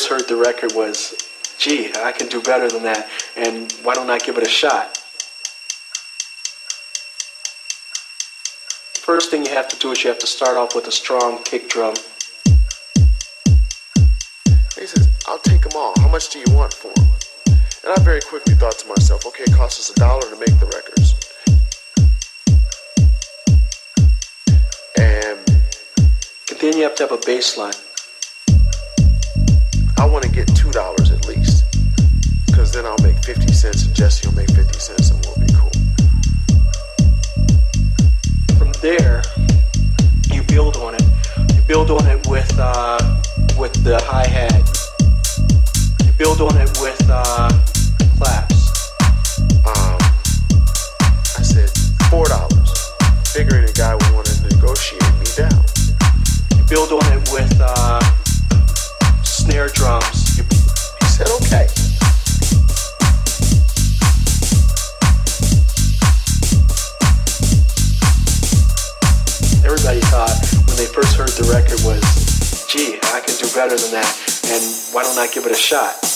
first heard the record was, gee, I can do better than that, and why don't I give it a shot? First thing you have to do is you have to start off with a strong kick drum. He says, I'll take them all. How much do you want for them? And I very quickly thought to myself, okay, it costs us a dollar to make the records. And then you have to have a bass line. 50 cents and Jesse will make 50 cents and we'll be cool. From there, you build on it. You build on it with uh, with the hi hat. You build on it with uh, claps. Um, I said four dollars, figuring a guy would want to negotiate me down. You build on it with uh, snare drums. Record was, gee, I can do better than that, and why don't I give it a shot?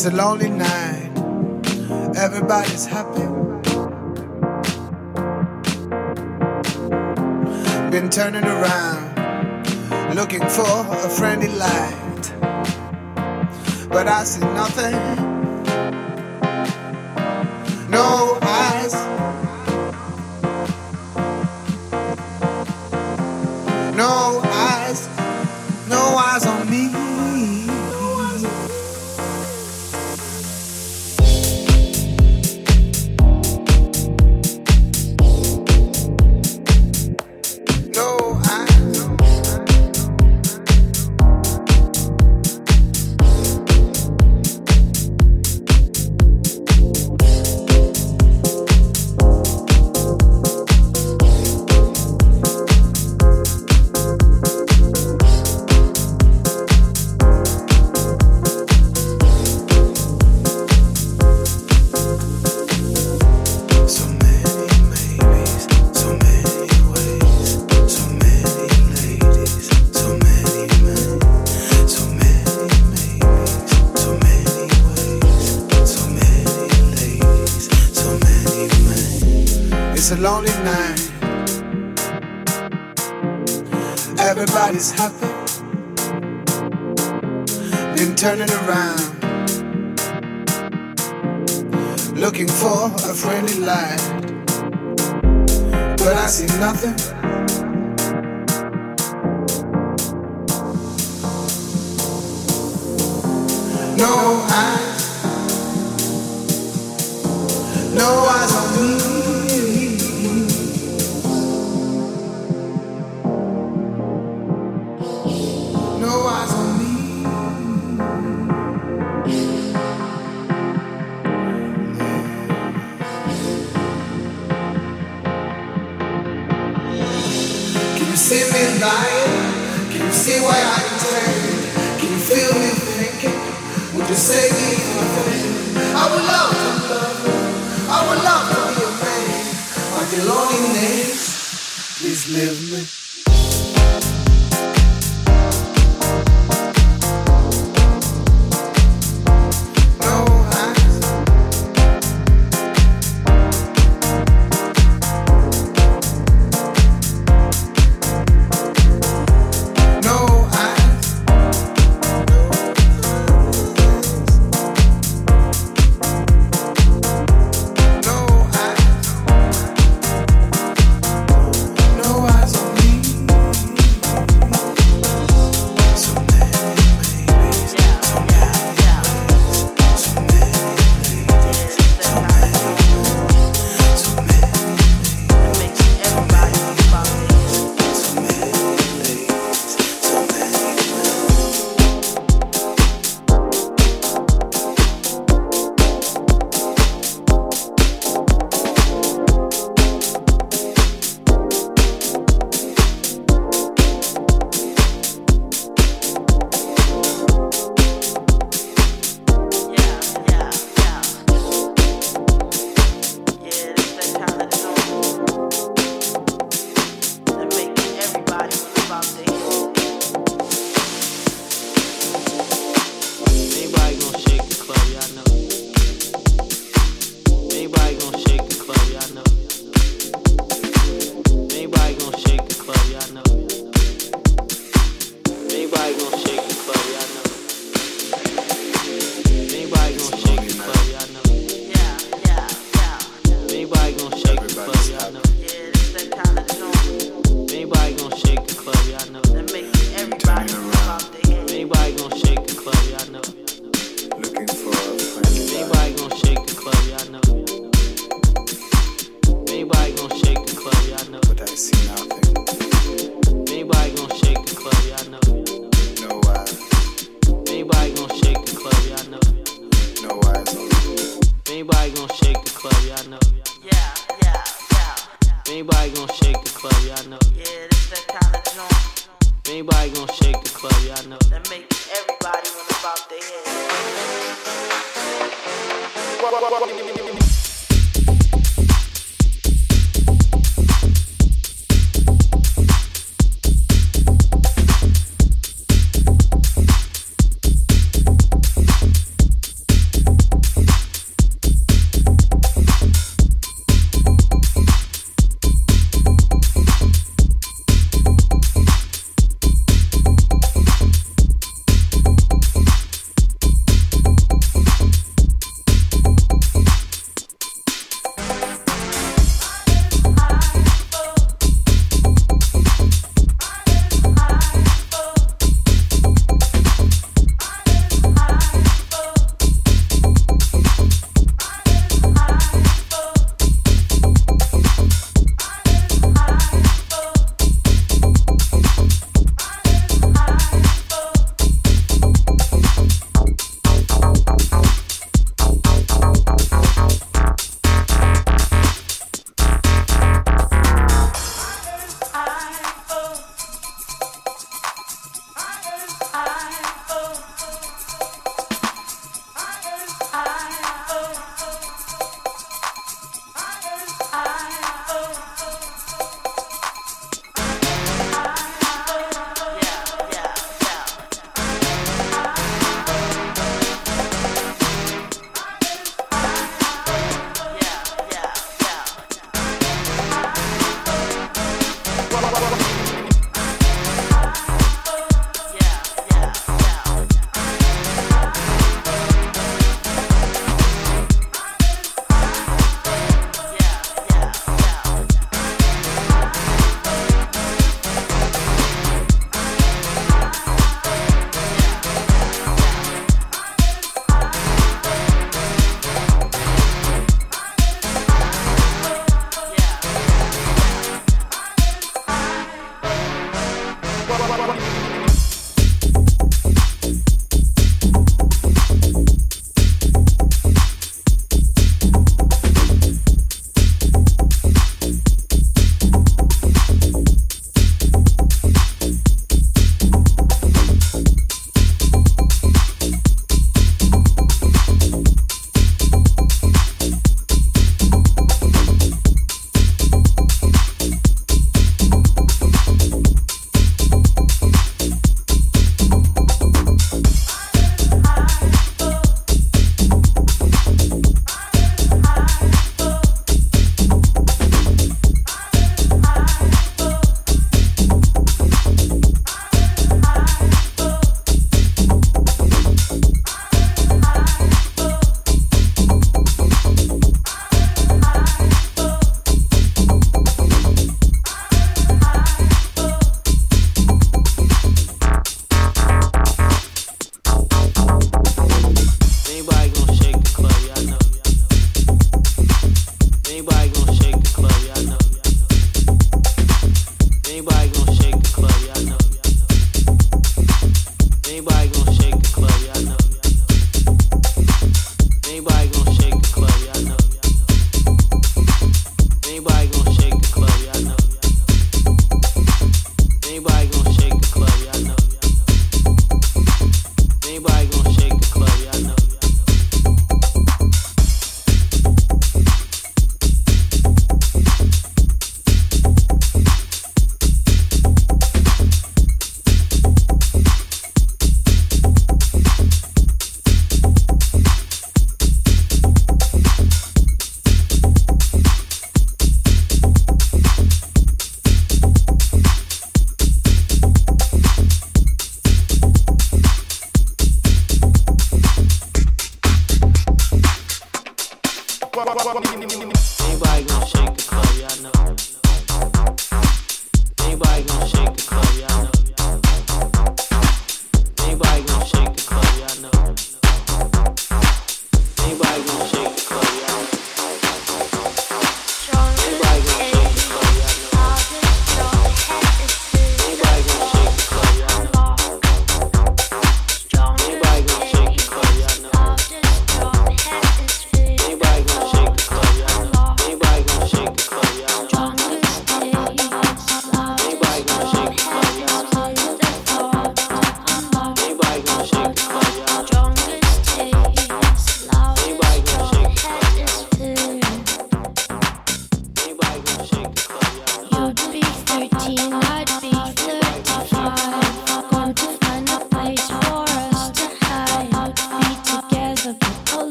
It's a lonely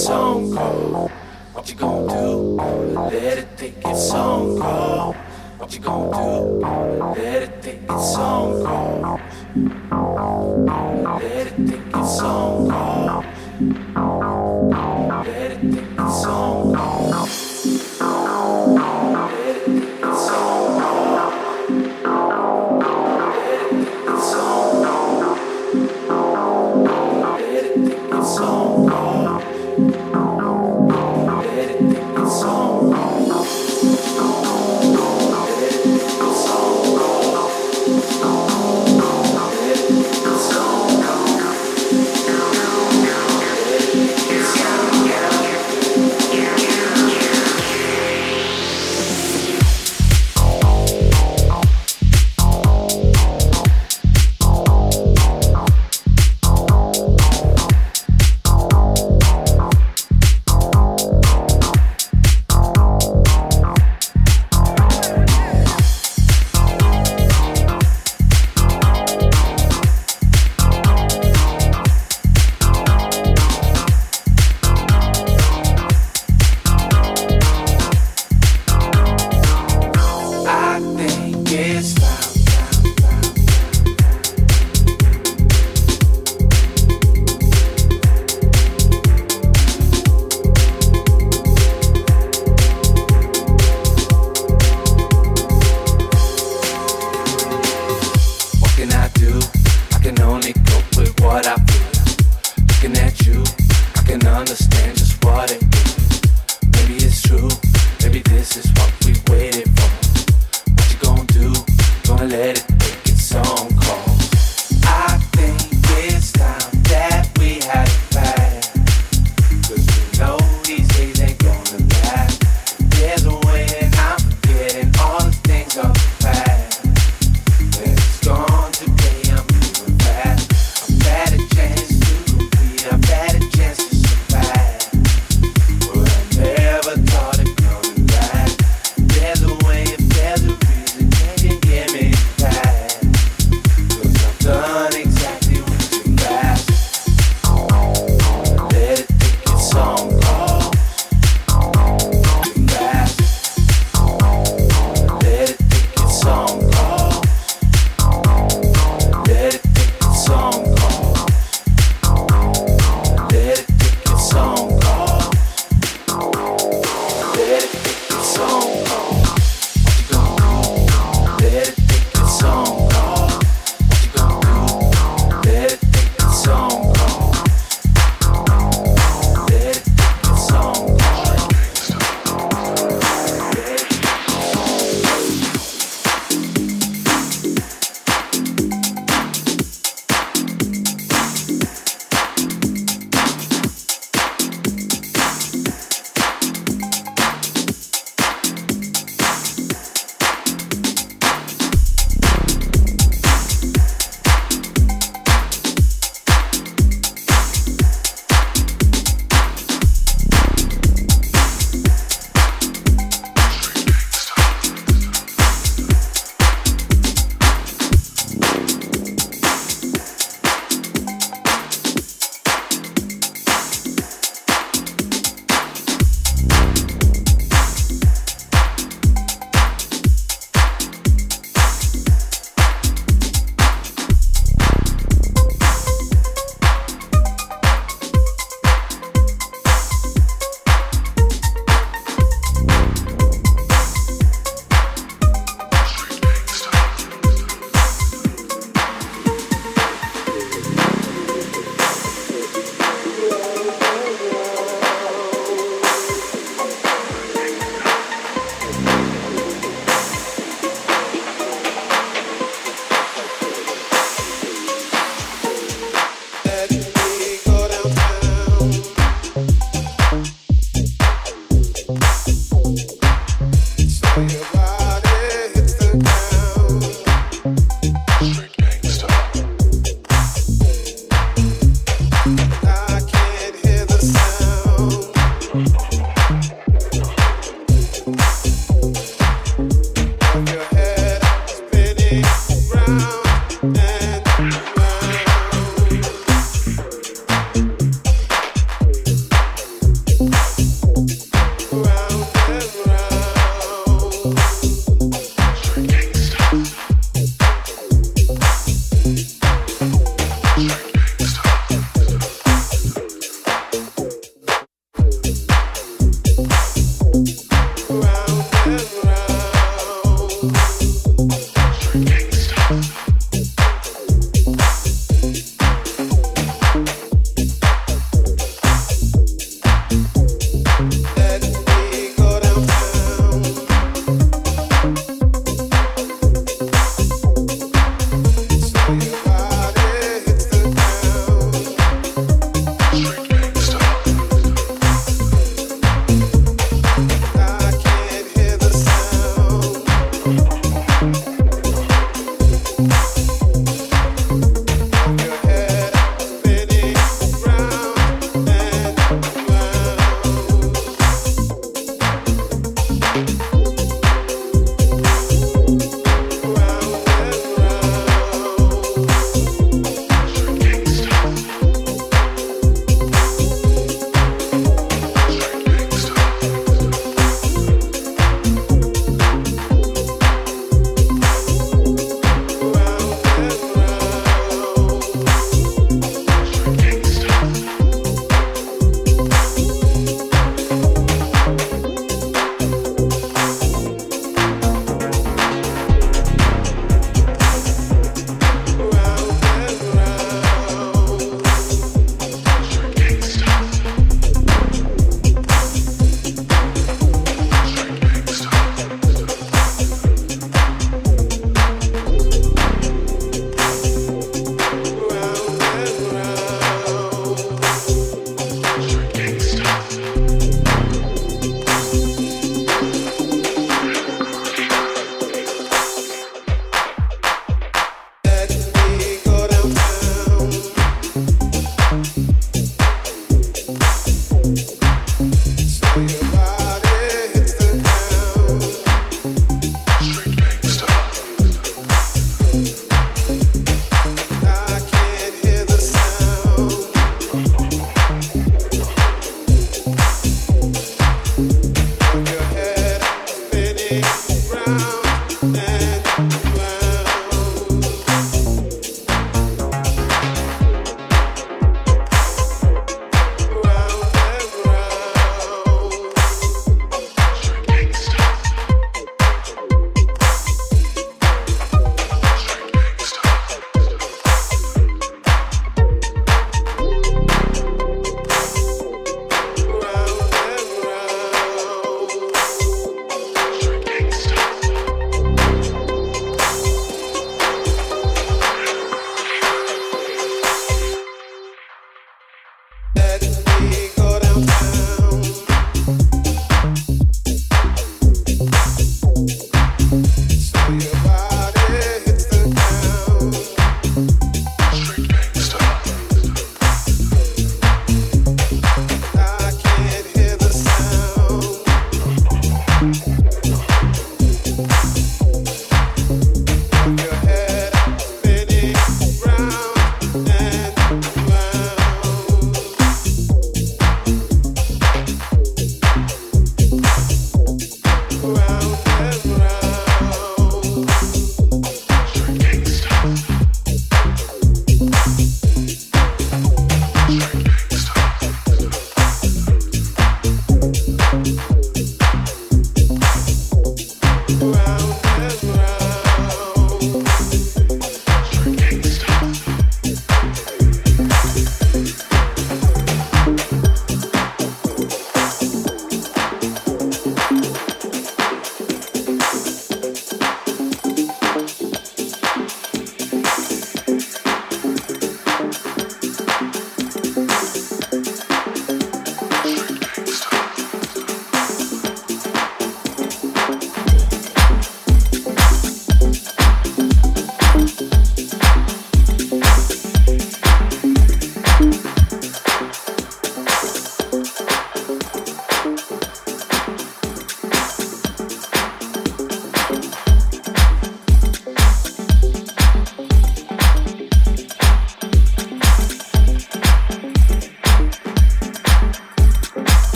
its own course. What you gonna do? Let it take its own course. What you gonna do? Let it take its own course. Let it take its own course. Let it take its own